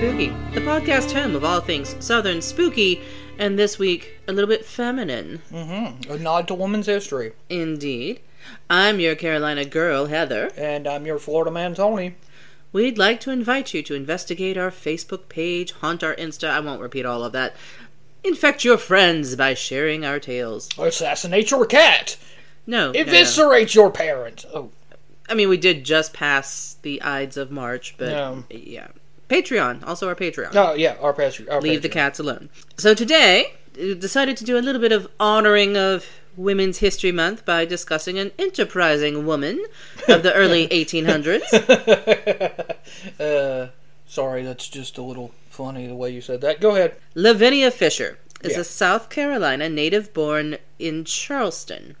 Spooky, the podcast home of all things Southern spooky, and this week a little bit feminine. Mm-hmm. A nod to women's history. Indeed. I'm your Carolina girl, Heather. And I'm your Florida man, Tony. We'd like to invite you to investigate our Facebook page, haunt our Insta. I won't repeat all of that. Infect your friends by sharing our tales. Assassinate your cat. No. no, no. Eviscerate your parents. Oh, I mean, we did just pass the Ides of March, but Yeah. yeah. Patreon, also our Patreon. no, yeah, our pastor. Our Leave the cats alone. So today, we decided to do a little bit of honoring of Women's History Month by discussing an enterprising woman of the early 1800s. uh, sorry, that's just a little funny the way you said that. Go ahead. Lavinia Fisher is Yeah. a South Carolina native born in Charleston.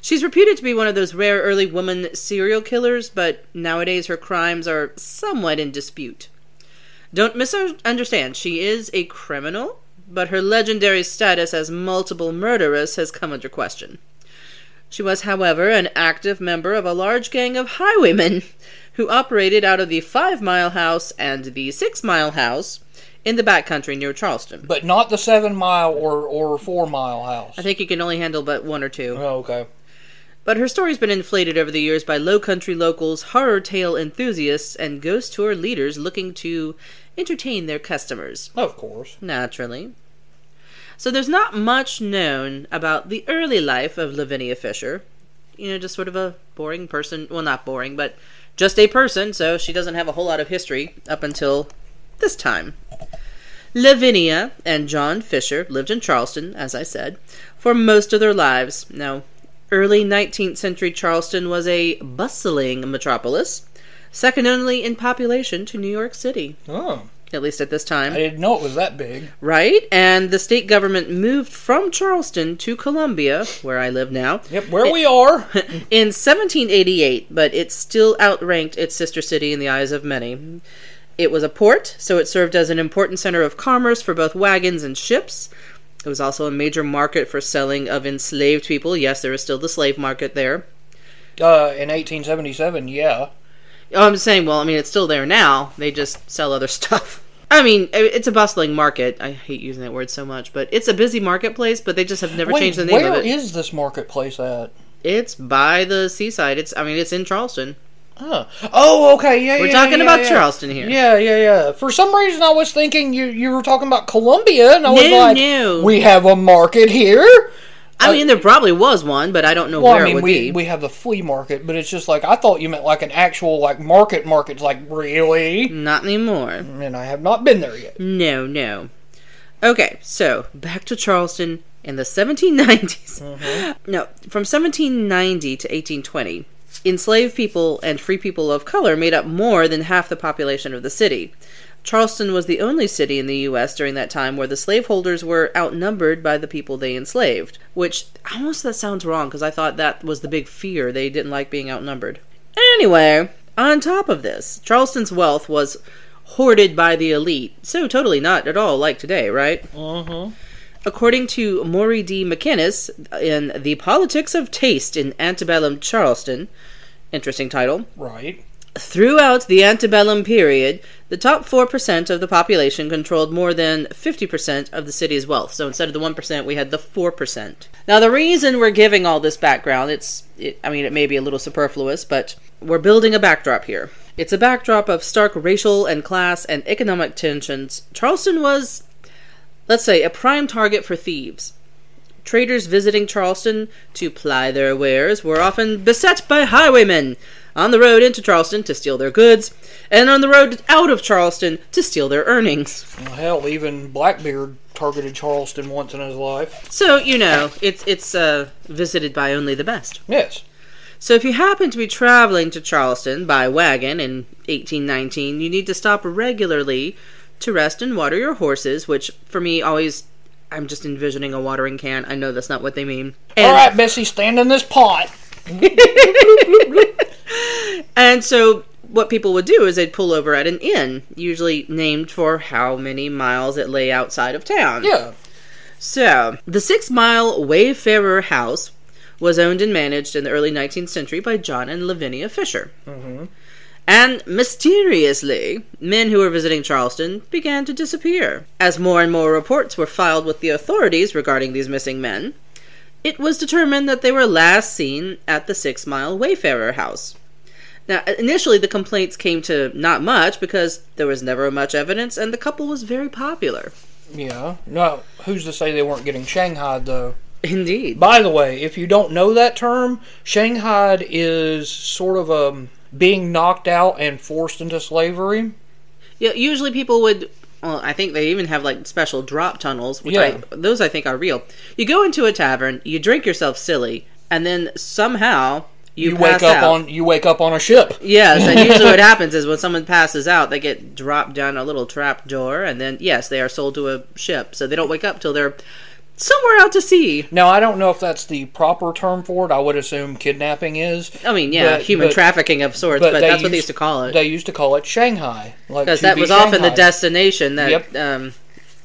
She's reputed to be one of those rare early woman serial killers, but nowadays her crimes are somewhat in dispute. Don't misunderstand, she is a criminal, but her legendary status as multiple murderess has come under question. She was, however, an active member of a large gang of highwaymen who operated out of the Five Mile House and the Six Mile House in the backcountry near Charleston. But not the seven mile or, or four mile house. I think you can only handle but one or two. Oh, okay. But her story's been inflated over the years by low country locals, horror tale enthusiasts, and ghost tour leaders looking to entertain their customers. Of course. Naturally. So there's not much known about the early life of Lavinia Fisher. You know, just sort of a boring person. Well, not boring, but just a person, so she doesn't have a whole lot of history up until this time. Lavinia and John Fisher lived in Charleston, as I said, for most of their lives. Now, early 19th century Charleston was a bustling metropolis, second only in population to New York City, Oh, at least at this time. I didn't know it was that big. Right? And the state government moved from Charleston to Columbia, where I live now, Yep, where we are. in 1788, but it still outranked its sister city in the eyes of many. It was a port, so it served as an important center of commerce for both wagons and ships. It was also a major market for selling of enslaved people. Yes, there is still the slave market there. Uh, in 1877, yeah. Oh, I'm saying, well, I mean, it's still there now. They just sell other stuff. I mean, it's a bustling market. I hate using that word so much, but it's a busy marketplace. But they just have never Wait, changed the name where of it. is this marketplace at? It's by the seaside. It's, I mean, it's in Charleston. Huh. Oh, okay, yeah, We're yeah, talking yeah, about yeah. Charleston here. Yeah, yeah, yeah. For some reason, I was thinking you you were talking about Columbia, and I was No, like, no. we have a market here. I mean, there probably was one, but I don't know Well, where I mean, it would we be. we have the flea market, but it's just like I thought you meant like an actual like market. Market's like really, Not anymore. and I have not been there yet. No, no. Okay, so back to Charleston in the 1790s. Mm-hmm. No, from 1790 to 1820, enslaved people and free people of color made up more than half the population of the city. Charleston was the only city in the U.S. during that time where the slaveholders were outnumbered by the people they enslaved. Which almost that sounds wrong because I thought that was the big fear. They didn't like being outnumbered. Anyway, on top of this, Charleston's wealth was hoarded by the elite. So totally not at all like today, right? Mm-hmm. According to Maurie D. McInnis in The Politics of Taste in Antebellum Charleston, interesting title, Right. throughout the antebellum period, the top 4% of the population controlled more than 50% of the city's wealth. So instead of the 1%, we had the 4%. Now, the reason we're giving all this background, it's, it, I mean, it may be a little superfluous, but we're building a backdrop here. It's a backdrop of stark racial and class and economic tensions. Charleston was, let's say, a prime target for thieves. Traders visiting Charleston to ply their wares were often beset by highwaymen on the road into Charleston to steal their goods, and on the road out of Charleston to steal their earnings. Well, hell, even Blackbeard targeted Charleston once in his life. So you know, it's it's uh, visited by only the best. Yes. So if you happen to be traveling to Charleston by wagon in 1819, you need to stop regularly to rest and water your horses, which for me always I'm just envisioning a watering can. I know that's not what they mean. And, All right, Bessie, stand in this pot. and so what people would do is they'd pull over at an inn, usually named for how many miles it lay outside of town. Yeah. So, the Six Mile Wayfarer House was owned and managed in the early 19th century by John and Lavinia Fisher. Mm-hmm. And mysteriously, men who were visiting Charleston began to disappear. As more and more reports were filed with the authorities regarding these missing men, it was determined that they were last seen at the Six Mile Wayfarer house. Now, initially, the complaints came to not much because there was never much evidence and the couple was very popular. Yeah. No, who's to say they weren't getting shanghaied though? Indeed. By the way, if you don't know that term, shanghaied is sort of um being knocked out and forced into slavery. Yeah, usually people would. Well, I think they even have like special drop tunnels, which Yeah. I, those I think are real. You go into a tavern, you drink yourself silly, and then somehow you, You, pass wake up out. on you wake up on a ship. Yes, and usually what happens is when someone passes out, they get dropped down a little trap door, and then yes, they are sold to a ship. So they don't wake up till they're somewhere out to sea. Now I don't know if that's the proper term for it. I would assume kidnapping is. I mean, yeah, But- human but- trafficking of sorts, but, they that's what they used used- to call it. They used to call it Shanghai, like because to that be was often the destination that Yep. um,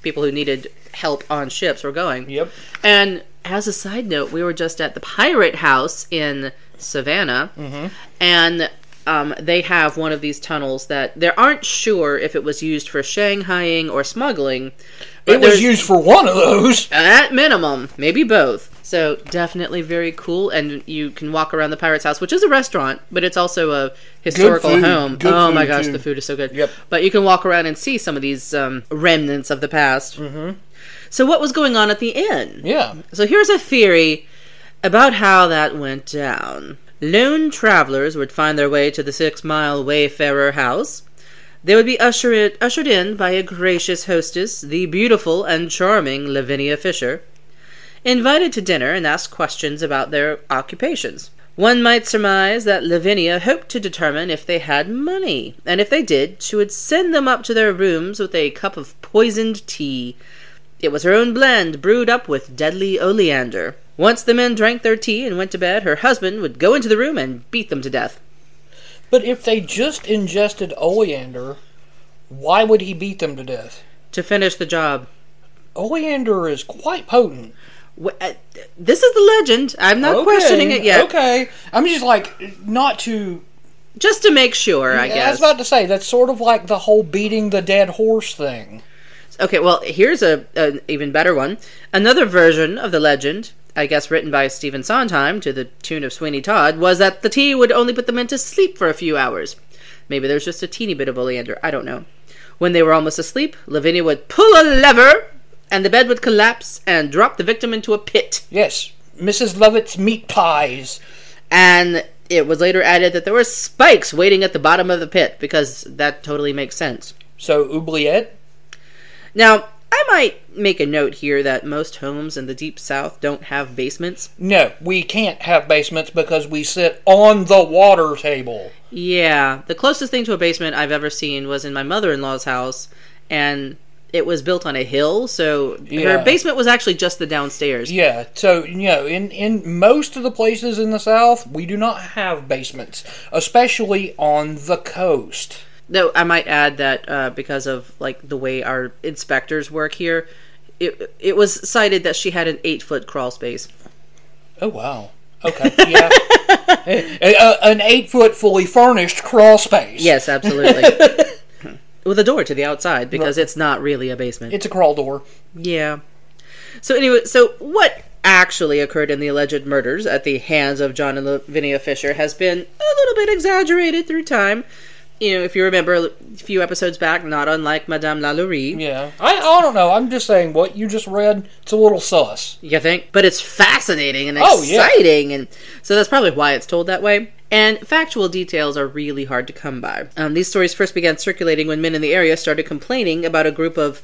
people who needed help on ships were going. Yep. And as a side note, we were just at the Pirate House in Savannah, Mm-hmm. and um, they have one of these tunnels that they aren't sure if it was used for shanghaiing or smuggling. But It was used for one of those. at minimum, maybe both. So definitely very cool, and you can walk around the Pirate's House, which is a restaurant, but it's also a historical home. Good oh my gosh, too. the food is so good. Yep. But you can walk around and see some of these um, remnants of the past. Mm-hmm. So what was going on at the inn? Yeah. So here's a theory about how that went down. Lone travelers would find their way to the Six Mile Wayfarer house. They would be ushered, ushered in by a gracious hostess, the beautiful and charming Lavinia Fisher, invited to dinner and asked questions about their occupations. One might surmise that Lavinia hoped to determine if they had money, and if they did, she would send them up to their rooms with a cup of poisoned tea. It was her own blend, brewed up with deadly oleander. Once the men drank their tea and went to bed, her husband would go into the room and beat them to death. But if they just ingested oleander, why would he beat them to death? To finish the job. Oleander is quite potent. Uh, This is the legend. I'm not Okay, questioning it yet. Okay. I'm just like, not to. Just to make sure, I I was about to say, that's sort of like the whole beating the dead horse thing. Okay, well, here's a an even better one. Another version of the legend, I guess written by Stephen Sondheim to the tune of Sweeney Todd, was that the tea would only put the men to sleep for a few hours. Maybe there's just a teeny bit of oleander. I don't know. When they were almost asleep, Lavinia would pull a lever, and the bed would collapse and drop the victim into a pit. Yes. Mrs. Lovett's meat pies. And it was later added that there were spikes waiting at the bottom of the pit because that totally makes sense. So, oubliette? Now, I might make a note here that most homes in the deep south don't have basements. No, we can't have basements because we sit on the water table. Yeah, the closest thing to a basement I've ever seen was in my mother-in-law's house, and it was built on a hill, so Yeah. her basement was actually just the downstairs. Yeah, so you know, in in most of the places in the South, we do not have basements, especially on the coast. Though I might add that uh, because of like the way our inspectors work here, it it was cited that she had an eight-foot crawl space. Oh wow. Okay. Yeah. A- an eight foot fully furnished crawl space. Yes, absolutely. With a door to the outside because it's not really a basement. It's a crawl door. Yeah. So anyway, so what actually occurred in the alleged murders at the hands of John and Lavinia Fisher has been a little bit exaggerated through time. You know, if you remember a few episodes back, not unlike Madame Lalaurie. Yeah. I, I don't know. I'm just saying what you just read. It's a little sus. You think? But it's fascinating and Oh, yeah. exciting, and so that's probably why it's told that way. And factual details are really hard to come by. Um, these stories first began circulating when men in the area started complaining about a group of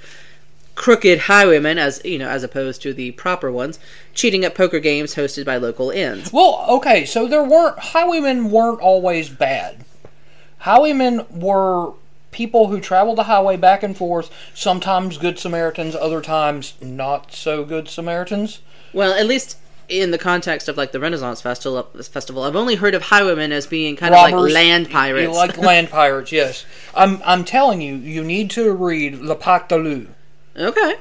crooked highwaymen, as you know, as opposed to the proper ones, cheating at poker games hosted by local inns. Well, okay, so there weren't highwaymen weren't always bad. Highwaymen were people who traveled the highway back and forth, sometimes good Samaritans, other times not so good Samaritans. Well, at least in the context of like the Renaissance festival, festival, I've only heard of highwaymen as being kind of like land pirates. Like land pirates, yes. I'm I'm telling you, you need to read Le Pacte de Loup. okay,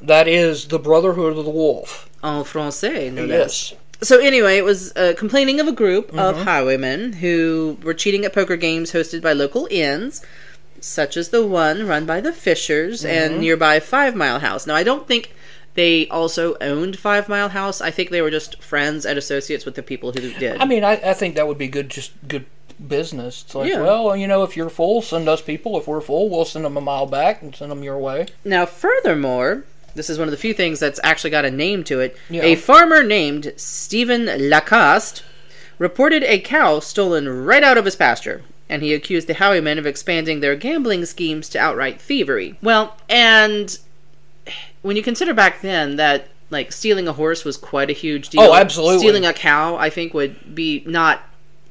That is the Brotherhood of the Wolf. en français, no less. So anyway, it was uh, complaining of a group of highwaymen who were cheating at poker games hosted by local inns, such as the one run by the Fishers and nearby Five Mile House. Now, I don't think they also owned Five Mile House. I think they were just friends and associates with the people who did. I mean, I, I think that would be good, just good business. It's like, Yeah. well, you know, if you're full, send us people. If we're full, we'll send them a mile back and send them your way. Now, furthermore, this is one of the few things that's actually got a name to it. Yeah. A farmer named Stephen Lacoste reported a cow stolen right out of his pasture, and he accused the highwaymen of expanding their gambling schemes to outright thievery. Well, and when you consider back then that like stealing a horse was quite a huge deal. Oh, absolutely. Stealing a cow, I think, would be not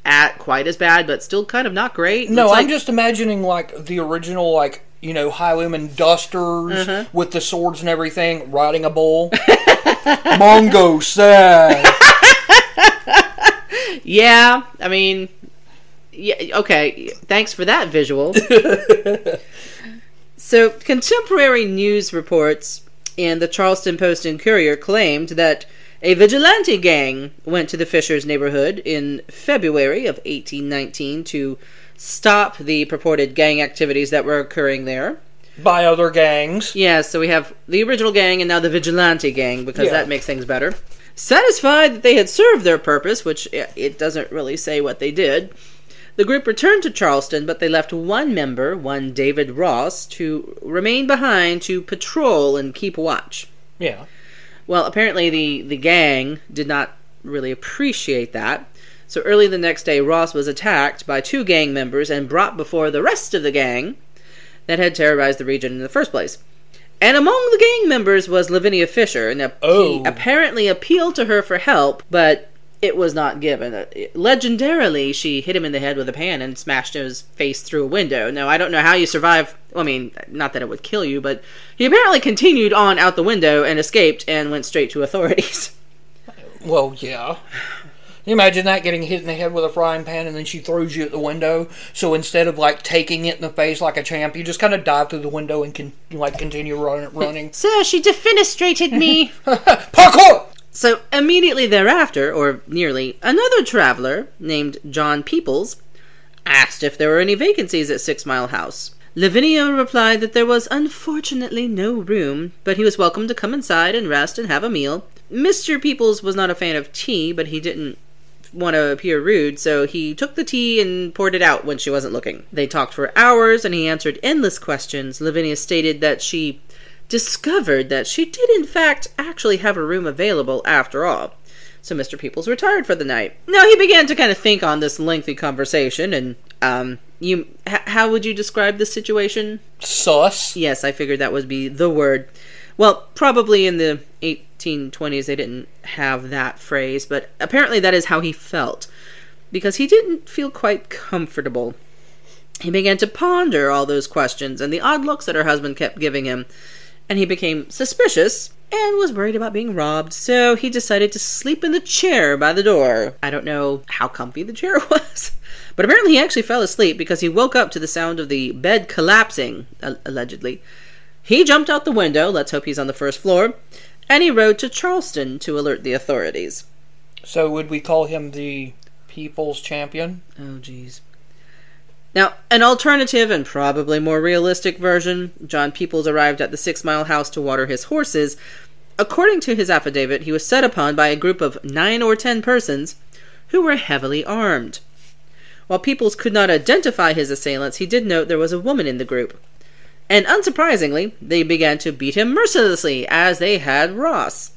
at quite as bad, but still kind of not great. No, I'm just imagining like the original, like you know, highwayman dusters Uh-huh. with the swords and everything, riding a bull. Mongo sad. Yeah, I mean, yeah, okay. Thanks for that visual. so, contemporary news reports in the Charleston Post and Courier claimed that a vigilante gang went to the Fishers neighborhood in February of 1819 to stop the purported gang activities that were occurring there. by other gangs. Yeah, so we have the original gang and now the vigilante gang because Yeah. that makes things better. Satisfied that they had served their purpose, which it doesn't really say what they did, the group returned to Charleston, but they left one member, one David Ross, to remain behind to patrol and keep watch. Yeah. Well, apparently the, the gang did not really appreciate that. So early the next day, Ross was attacked by two gang members and brought before the rest of the gang that had terrorized the region in the first place. And among the gang members was Lavinia Fisher, and Oh. he apparently appealed to her for help, but it was not given. Uh, Legendarily, she hit him in the head with a pan and smashed his face through a window. Now, I don't know how you survive. I mean, not that it would kill you, but he apparently continued on out the window and escaped and went straight to authorities. Well, yeah. Can you imagine that getting hit in the head with a frying pan and then she throws you at the window? So instead of like taking it in the face like a champ, you just kind of dive through the window and can like continue run, running. Sir, she defenestrated me. Parkour! So immediately thereafter, or nearly, another traveler named John Peoples asked if there were any vacancies at Six Mile House. Lavinia replied that there was unfortunately no room, but he was welcome to come inside and rest and have a meal. Mr. Peoples was not a fan of tea, but he didn't want to appear rude, so he took the tea and poured it out when she wasn't looking. They talked for hours and he answered endless questions. Lavinia stated that she discovered that she did in fact actually have a room available after all. So Mr. Peoples retired for the night. Now he began to kind of think on this lengthy conversation and um you h- how would you describe the situation? Sauce. Yes, I figured that would be the word. Well, probably in the 1820s they didn't have that phrase, but apparently that is how he felt because he didn't feel quite comfortable. He began to ponder all those questions and the odd looks that her husband kept giving him, and he became suspicious and was worried about being robbed, so he decided to sleep in the chair by the door. I don't know how comfy the chair was, but apparently he actually fell asleep because he woke up to the sound of the bed collapsing, allegedly. He jumped out the window, let's hope he's on the first floor, and he rode to Charleston to alert the authorities. So would we call him the people's champion? Oh, jeez. Now, an alternative and probably more realistic version John Peoples arrived at the Six Mile House to water his horses. According to his affidavit, he was set upon by a group of nine or ten persons who were heavily armed. While Peoples could not identify his assailants, he did note there was a woman in the group. And unsurprisingly, they began to beat him mercilessly, as they had Ross.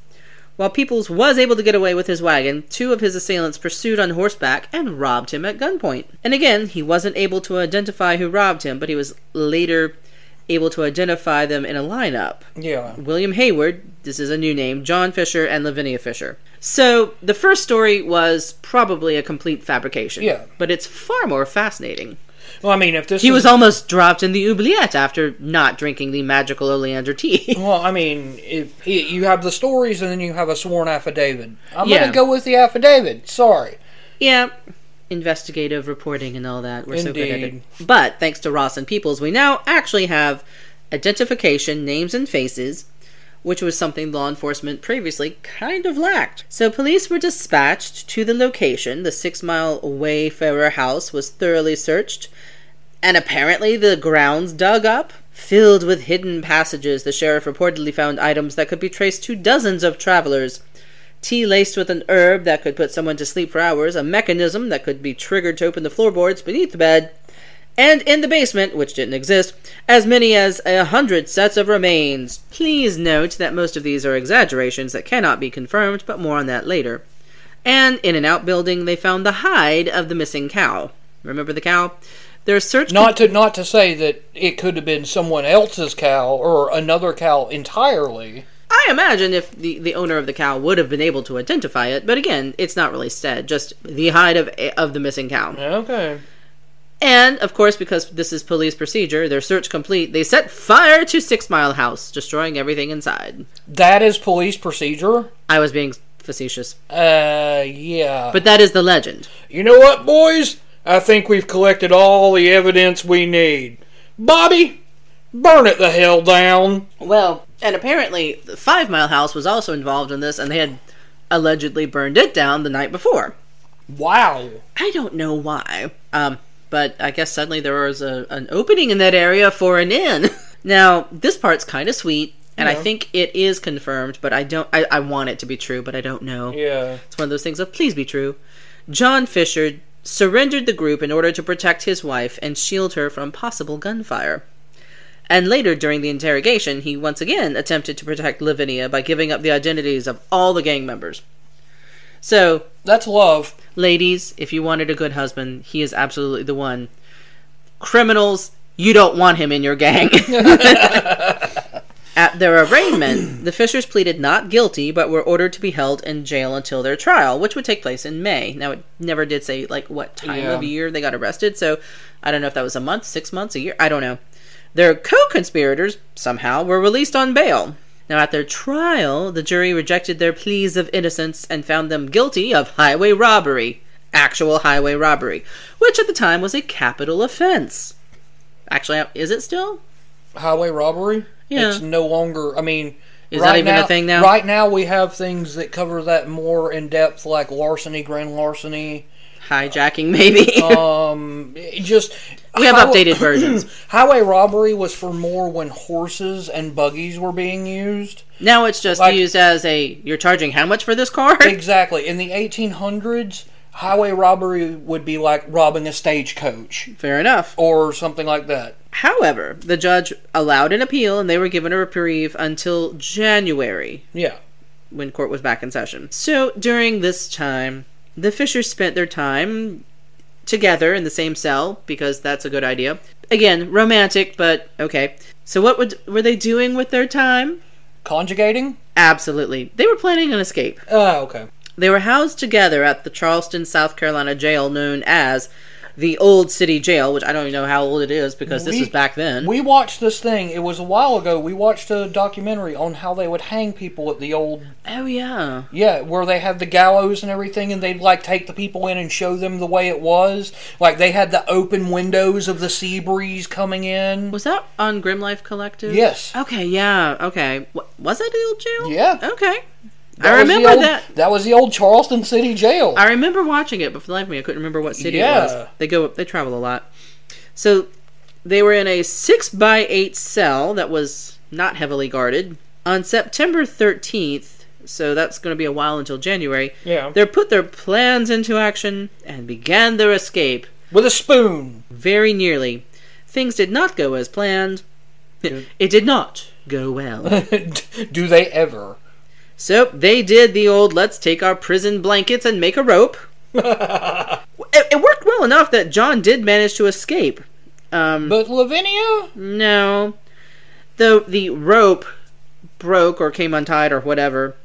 While Peoples was able to get away with his wagon, two of his assailants pursued on horseback and robbed him at gunpoint. And again, he wasn't able to identify who robbed him, but he was later able to identify them in a lineup. Yeah. William Hayward, this is a new name, John Fisher, and Lavinia Fisher. So, the first story was probably a complete fabrication. Yeah. But it's far more fascinating. Well, I mean, if this He is- was almost dropped in the oubliette after not drinking the magical oleander tea. Well, I mean, if he, you have the stories and then you have a sworn affidavit. I'm Yeah. gonna go with the affidavit. Sorry. Yeah, investigative reporting and all that. We're so good at it. But thanks to Ross and Peoples, we now actually have identification, names, and faces. Which was something law enforcement previously kind of lacked. So police were dispatched to the location. The six mile Wayfarer house was thoroughly searched, and apparently the grounds dug up. Filled with hidden passages, the sheriff reportedly found items that could be traced to dozens of travelers. Tea laced with an herb that could put someone to sleep for hours, a mechanism that could be triggered to open the floorboards beneath the bed, and in the basement, which didn't exist, as many as a hundred sets of remains. Please note that most of these are exaggerations that cannot be confirmed, but more on that later. And in an outbuilding, they found the hide of the missing cow. Remember the cow? Their search Not to not to say that it could have been someone else's cow or another cow entirely. I imagine if the, the owner of the cow would have been able to identify it, but again, it's not really said. Just the hide of of the missing cow. Okay. And of course, because this is police procedure, their search complete, they set fire to Six Mile House, destroying everything inside. That is police procedure. I was being facetious, Uh, yeah. but that is the legend. you know what, boys? I think we've collected all the evidence we need. Bobby, burn it the hell down. Well, and apparently, the Five Mile House was also involved in this, and they had allegedly burned it down the night before. Wow. I don't know why. Um, but I guess suddenly there was a, an opening in that area for an inn. now, this part's kind of sweet, and I think it is confirmed, but I don't. I, I want it to be true, but I don't know. Yeah. It's one of those things of please be true. John Fisher surrendered the group in order to protect his wife and shield her from possible gunfire. And later, during the interrogation, he once again attempted to protect Lavinia by giving up the identities of all the gang members. So, That's love. ladies, if you wanted a good husband, he is absolutely the one. Criminals, you don't want him in your gang. At their arraignment, the Fishers pleaded not guilty, but were ordered to be held in jail until their trial, which would take place in May. Now, it never did say like what time Yeah. of year they got arrested, so I don't know if that was a month, six months, a year. I don't know. Their co-conspirators somehow were released on bail. Now, at their trial, the jury rejected their pleas of innocence and found them guilty of highway robbery, actual highway robbery, which at the time was a capital offense. Actually, is it still? Highway robbery. Yeah. It's no longer. I mean. Is that even a thing now? Right now, we have things that cover that more in depth, like larceny, grand larceny. Hijacking, maybe. Um, just we have updated versions. Highway robbery was for more when horses and buggies were being used. Now it's just Like- used as a you're charging how much for this car? Exactly. In the 1800s, highway robbery would be like robbing a stagecoach Fair enough. or something like that. However, the judge allowed an appeal and they were given a reprieve until January Yeah. when court was back in session. So during this time, the Fishers spent their time together in the same cell because that's a good idea. Again, romantic, but okay. So what would, were they doing with their time? Conjugating? Absolutely. They were planning an escape. Oh, okay. They were housed together at the Charleston, South Carolina jail known as the Old City Jail, which I don't even know how old it is because this We- was back then. We watched this thing. It was a while ago. We watched a documentary on how they would hang people at the old oh yeah. Yeah, where they had the gallows and everything, and they'd like take the people in and show them the way it was. Like they had the open windows of the sea breeze coming in. Was that on Grim Life Collective? Yes. Okay, yeah, okay. Wa- Was that the old jail? Yeah. Okay. That I remember old- that. That was the old Charleston City Jail. I remember watching it, but for the life of me, I couldn't remember what city it was. They go, they travel a lot. So they were in a six by eight cell that was not heavily guarded. On September thirteenth, so that's going to be a while until January. Yeah. They put their plans into action and began their escape. With a spoon. Very nearly, things did not go as planned. It did not go well. Do they ever? So they did the old let's take our prison blankets and make a rope. It, it worked well enough that John did manage to escape. Um, But Lavinia? no, the the rope broke or came untied or whatever.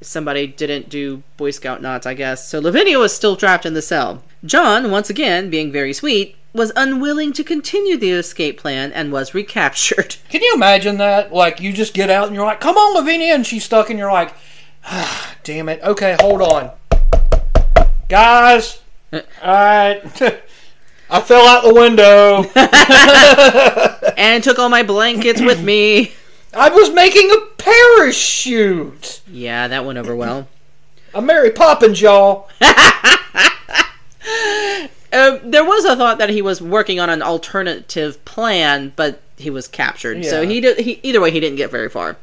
Somebody didn't do Boy Scout knots, I guess. So Lavinia was still trapped in the cell. John, once again, being very sweet, was unwilling to continue the escape plan and was recaptured. Can you imagine that? Like you just get out and you're like, "Come on, Lavinia," and she's stuck, and you're like, ah, "Damn it." Okay, hold on, guys. All right. I fell out the window. and took all my blankets with me. I was making a parachute. Yeah, that went over well. I'm Mary Poppins, y'all. Um, there was a thought that he was working on an alternative plan, but he was captured. So he, did, he either way he didn't get very far.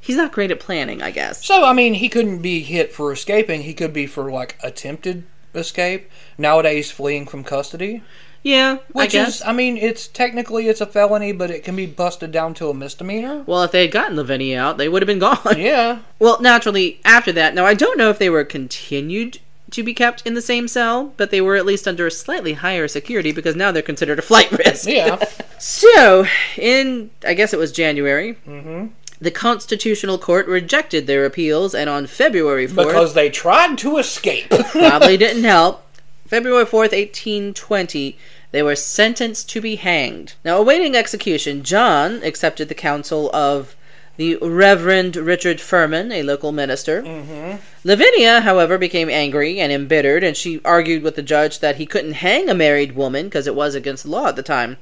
He's not great at planning, I guess. So I mean, he couldn't be hit for escaping. He could be for like attempted escape. Nowadays, fleeing from custody, Yeah, I which guess. is, I mean, it's technically it's a felony, but it can be busted down to a misdemeanor. well, if they had gotten Lavinia out, they would have been gone. Yeah. Well, naturally, after that, now I don't know if they were continued to be kept in the same cell, but they were at least under slightly higher security because now they're considered a flight risk. Yeah. So, in I guess it was January, hmm the Constitutional Court rejected their appeals, and on February fourth, Because they tried to escape. probably didn't help. February 4th, 1820, they were sentenced to be hanged. Now, awaiting execution, John accepted the counsel of the Reverend Richard Furman, a local minister. hmm Lavinia, however, became angry and embittered, and she argued with the judge that he couldn't hang a married woman because it was against the law at the time.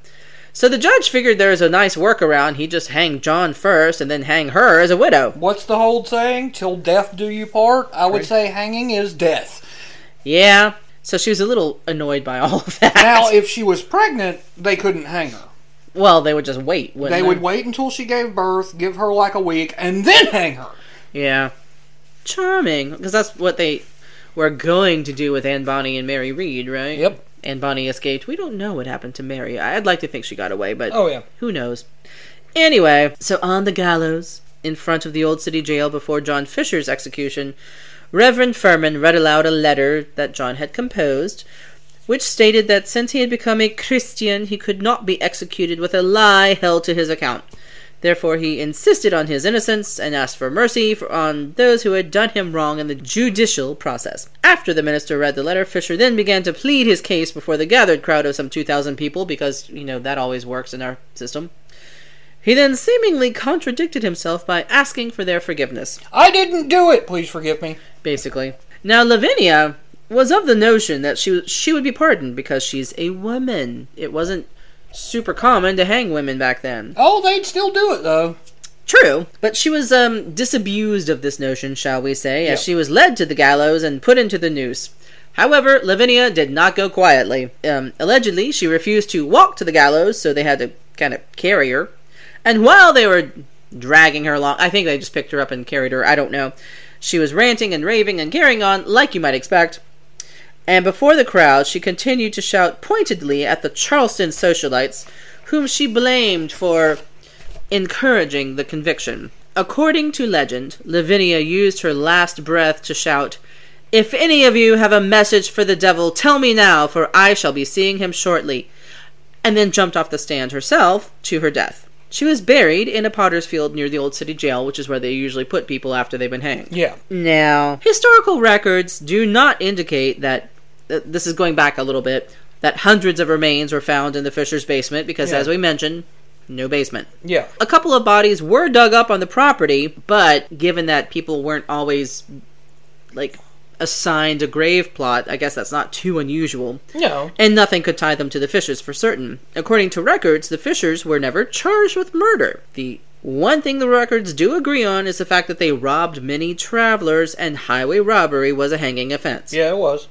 So the judge figured there was a nice workaround. He'd just hang John first and then hang her as a widow. What's the old saying? Till death do you part? I would Right. say hanging is death. Yeah. So she was a little annoyed by all of that. Now, if she was pregnant, they couldn't hang her. Well, they would just wait. Wouldn't They would wait until she gave birth, give her like a week, and then hang her. Yeah. Charming, because that's what they were going to do with Anne Bonny and Mary Read, right? Yep. Anne Bonny escaped. We don't know what happened to Mary. I'd like to think she got away, but Oh yeah. who knows? Anyway, so on the gallows, in front of the old city jail before John Fisher's execution, Reverend Furman read aloud a letter that John had composed, which stated that since he had become a Christian, he could not be executed with a lie held to his account. Therefore, he insisted on his innocence and asked for mercy for, on those who had done him wrong in the judicial process. After the minister read the letter, Fisher then began to plead his case before the gathered crowd of some 2,000 people, because, you know, that always works in our system. He then seemingly contradicted himself by asking for their forgiveness, I didn't do it. Please forgive me. basically. Now, Lavinia was of the notion that she, she would be pardoned because she's a woman. It wasn't super common to hang women back then. Oh, they'd still do it though. True, but she was um, disabused of this notion, shall we say, as she was led to the gallows and put into the noose. However, Lavinia did not go quietly. Um, allegedly, she refused to walk to the gallows, so they had to kind of carry her. And while they were dragging her along, I think they just picked her up and carried her, I don't know. She was ranting and raving and carrying on, like you might expect. And before the crowd, she continued to shout pointedly at the Charleston socialites, whom she blamed for encouraging the conviction. According to legend, Lavinia used her last breath to shout, If any of you have a message for the devil, tell me now, for I shall be seeing him shortly, and then jumped off the stand herself to her death. She was buried in a potter's field near the old city jail, which is where they usually put people after they've been hanged. Yeah. Now, historical records do not indicate that, this is going back a little bit, that hundreds of remains were found in the Fisher's basement, because Yeah. as we mentioned, no basement. Yeah. A couple of bodies were dug up on the property, but given that people weren't always like assigned a grave plot, I guess that's not too unusual. No. And nothing could tie them to the Fishers for certain. According to records, the Fishers were never charged with murder. The one thing the records do agree on is the fact that they robbed many travelers and highway robbery was a hanging offense. Yeah, it was.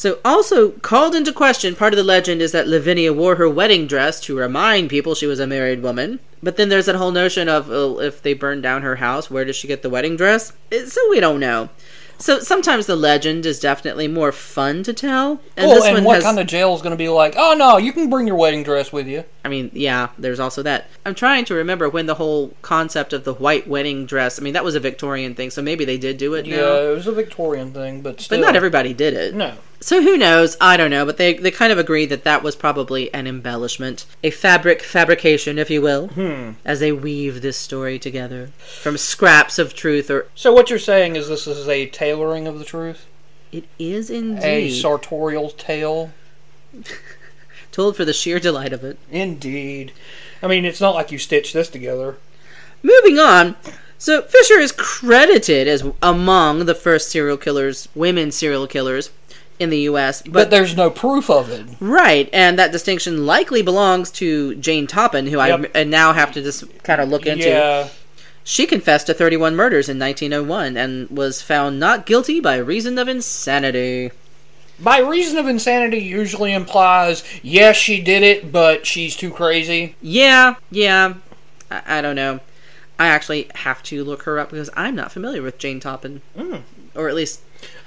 So, also called into question, part of the legend is that Lavinia wore her wedding dress to remind people she was a married woman. But then there's that whole notion of well, if they burn down her house, where does she get the wedding dress? Eh, so we don't know. So sometimes the legend is definitely more fun to tell. And, this and what has, kind of jail is going to be like? Oh no, you can bring your wedding dress with you. I mean, yeah, there's also that. I'm trying to remember when the whole concept of the white wedding dress. I mean, that was a Victorian thing, so maybe they did do it Yeah, now. it was a Victorian thing, but still. But not everybody did it. No. So who knows? I don't know, but they they kind of agree that that was probably an embellishment, a fabric fabrication, if you will, Hmm. as they weave this story together from scraps of truth. Or So what you're saying is this is a tailoring of the truth, it is indeed a sartorial tale. told for the sheer delight of it. Indeed. I mean, it's not like you stitched this together. Moving on. So Fisher is credited as among the first serial killers, women serial killers, in the U.S., But, but, there's no proof of it. right, and that distinction likely belongs to Jane Toppan, who I Yep. and now have to just kind of look into. Yeah. She confessed to 31 murders in 1901 and was found not guilty by reason of insanity. By reason of insanity usually implies, yes, she did it, but she's too crazy. Yeah, yeah. I, I don't know. I actually have to look her up because I'm not familiar with Jane Toppan. Hmm. Or at least,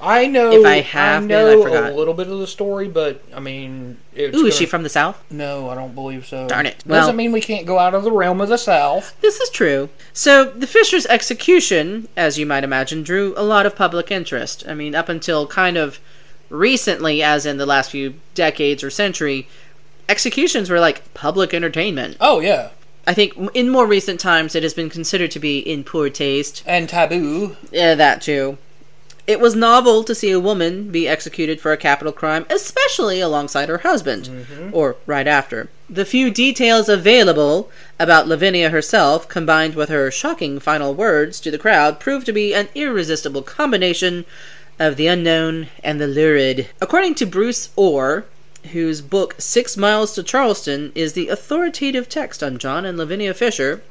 I know. If I have been, I know forgot. a little bit of the story, but I mean, it's ooh, is gonna- she from the South? No, I don't believe so. Darn it. Doesn't mean we can't go out of the realm of the South. This is true. So, the Fisher's execution, as you might imagine, drew a lot of public interest. I mean, up until kind of recently, as in the last few decades or century, executions were like public entertainment. Oh yeah, I think in more recent times it has been considered to be in poor taste. and taboo. Yeah, that too. It was novel to see a woman be executed for a capital crime, especially alongside her husband, mm-hmm. or right after. The few details available about Lavinia herself, combined with her shocking final words to the crowd, proved to be an irresistible combination of the unknown and the lurid. According to Bruce Orr, whose book Six Miles to Charleston is the authoritative text on John and Lavinia Fisher,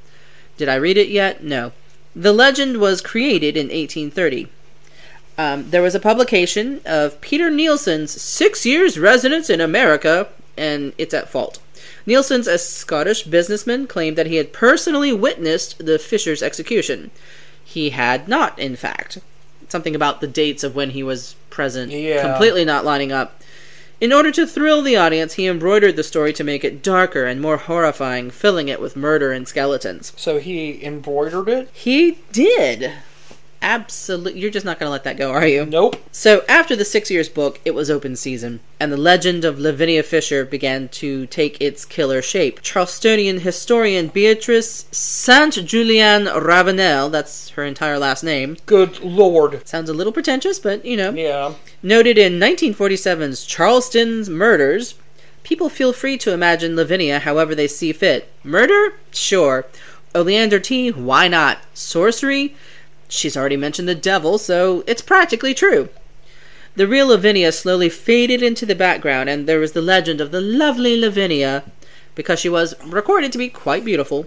did I read it yet? No. The legend was created in 1830. Um, there was a publication of Peter Neilson's Six Years Residence in America, and it's at fault. Neilson's, a Scottish businessman, claimed that he had personally witnessed the Fisher's execution. He had not, in fact. Something about the dates of when he was present Yeah. completely not lining up. In order to thrill the audience, he embroidered the story to make it darker and more horrifying, filling it with murder and skeletons. So he embroidered it. He did. Absolutely. You're just not going to let that go, are you? Nope. So, after the six years book, it was open season, and the legend of Lavinia Fisher began to take its killer shape. Charlestonian historian Beatrice Saint Julien Ravenel, that's her entire last name, Good lord. sounds a little pretentious, but you know, Yeah. noted in 1947's Charleston's Murders. People feel free to imagine Lavinia however they see fit. Murder? Sure. Oleander tea? Why not? Sorcery? She's already mentioned the devil, so it's practically true. The real Lavinia slowly faded into the background, and there was the legend of the lovely Lavinia, because she was recorded to be quite beautiful,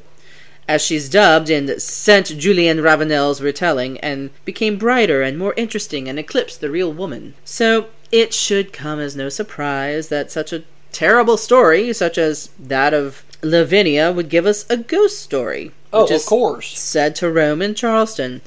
as she's dubbed in Saint Julien Ravenel's retelling, and became brighter and more interesting and eclipsed the real woman. So it should come as no surprise that such a terrible story, such as that of Lavinia, would give us a ghost story. Oh, which of is course. said to roam in Charleston.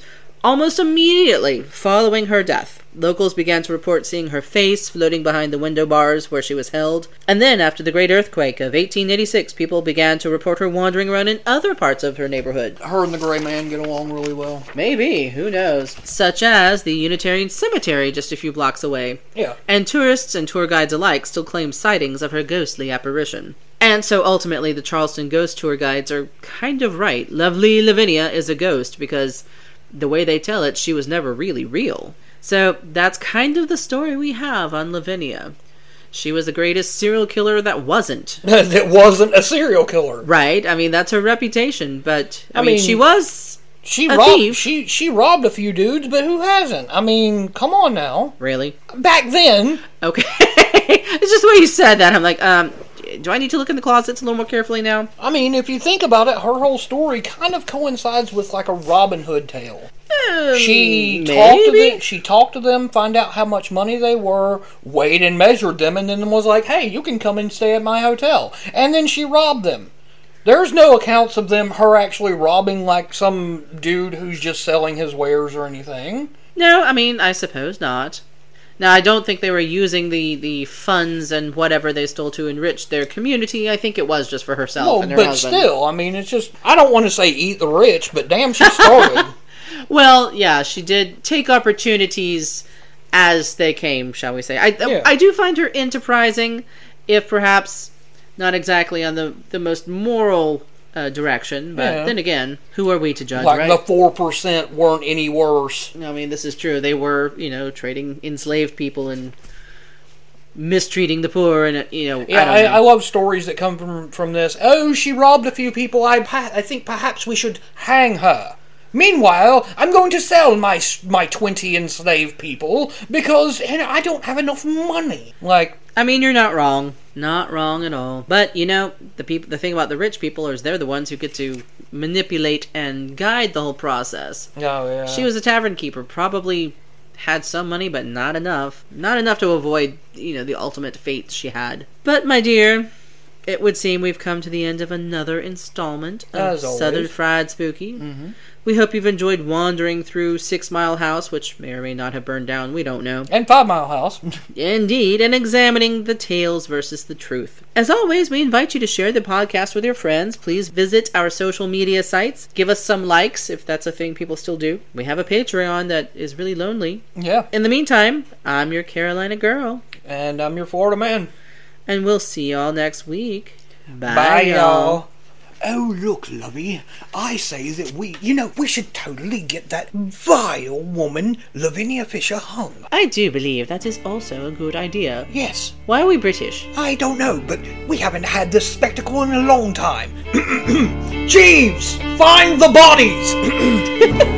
Almost immediately following her death, locals began to report seeing her face floating behind the window bars where she was held. And then, after the great earthquake of 1886, people began to report her wandering around in other parts of her neighborhood. Her and the gray man get along really well. Maybe, who knows? Such as the Unitarian Cemetery just a few blocks away. Yeah. And tourists and tour guides alike still claim sightings of her ghostly apparition. And so ultimately, the Charleston ghost tour guides are kind of right. Lovely Lavinia is a ghost because the way they tell it, she was never really real. So that's kind of the story we have on Lavinia. She was the greatest serial killer that wasn't. that wasn't a serial killer. Right? I mean, that's her reputation, but I, I mean, mean- she was. She robbed. thief. She she robbed a few dudes, but who hasn't? I mean, come on now. Really? Back then, Okay. it's just the way you said that. I'm like, um, do I need to look in the closets a little more carefully now? I mean, if you think about it, her whole story kind of coincides with like a Robin Hood tale. She Um, talked to them. She talked to them, find out how much money they were, weighed and measured them, and then was like, "Hey, you can come and stay at my hotel." And then she robbed them. There's no accounts of them her actually robbing like some dude who's just selling his wares or anything. No, I mean, I suppose not. Now, I don't think they were using the, the funds and whatever they stole to enrich their community. I think it was just for herself Well, and her but husband. still, I mean, it's just I don't want to say eat the rich, but damn, she started. Well, yeah, she did take opportunities as they came, shall we say. I, uh, Yeah. I do find her enterprising, if perhaps not exactly on the, the most moral uh, direction. But Yeah. then again, who are we to judge, like right? the four percent weren't any worse. I mean, this is true. They were, you know, trading enslaved people and mistreating the poor, and uh, you know, Yeah, I I, know. I, love stories that come from from this. Oh, she robbed a few people. I I think perhaps we should hang her. Meanwhile, I'm going to sell my my 20 enslaved people because you know, I don't have enough money. Like, I mean, you're not wrong. Not wrong at all. But you know, the people. The thing about the rich people is they're the ones who get to manipulate and guide the whole process. oh yeah. She was a tavern keeper, probably had some money, but not enough. Not enough to avoid, you know, the ultimate fate she had. But my dear, it would seem we've come to the end of another installment of Southern Fried Spooky. Mm-hmm. We hope you've enjoyed wandering through Six Mile House, which may or may not have burned down. We don't know. and Five Mile House. Indeed, and examining the tales versus the truth. As always, we invite you to share the podcast with your friends. Please visit our social media sites. Give us some likes if that's a thing people still do. We have a Patreon that is really lonely. yeah. In the meantime, I'm your Carolina girl, And I'm your Florida man. And we'll see y'all next week. Bye, Bye, y'all. y'all. Oh, look, Lovey. I say that we, you know, we should totally get that vile woman, Lavinia Fisher, hung. I do believe that is also a good idea. Yes, Why are we British? I don't know, but we haven't had this spectacle in a long time. Jeeves, find the bodies!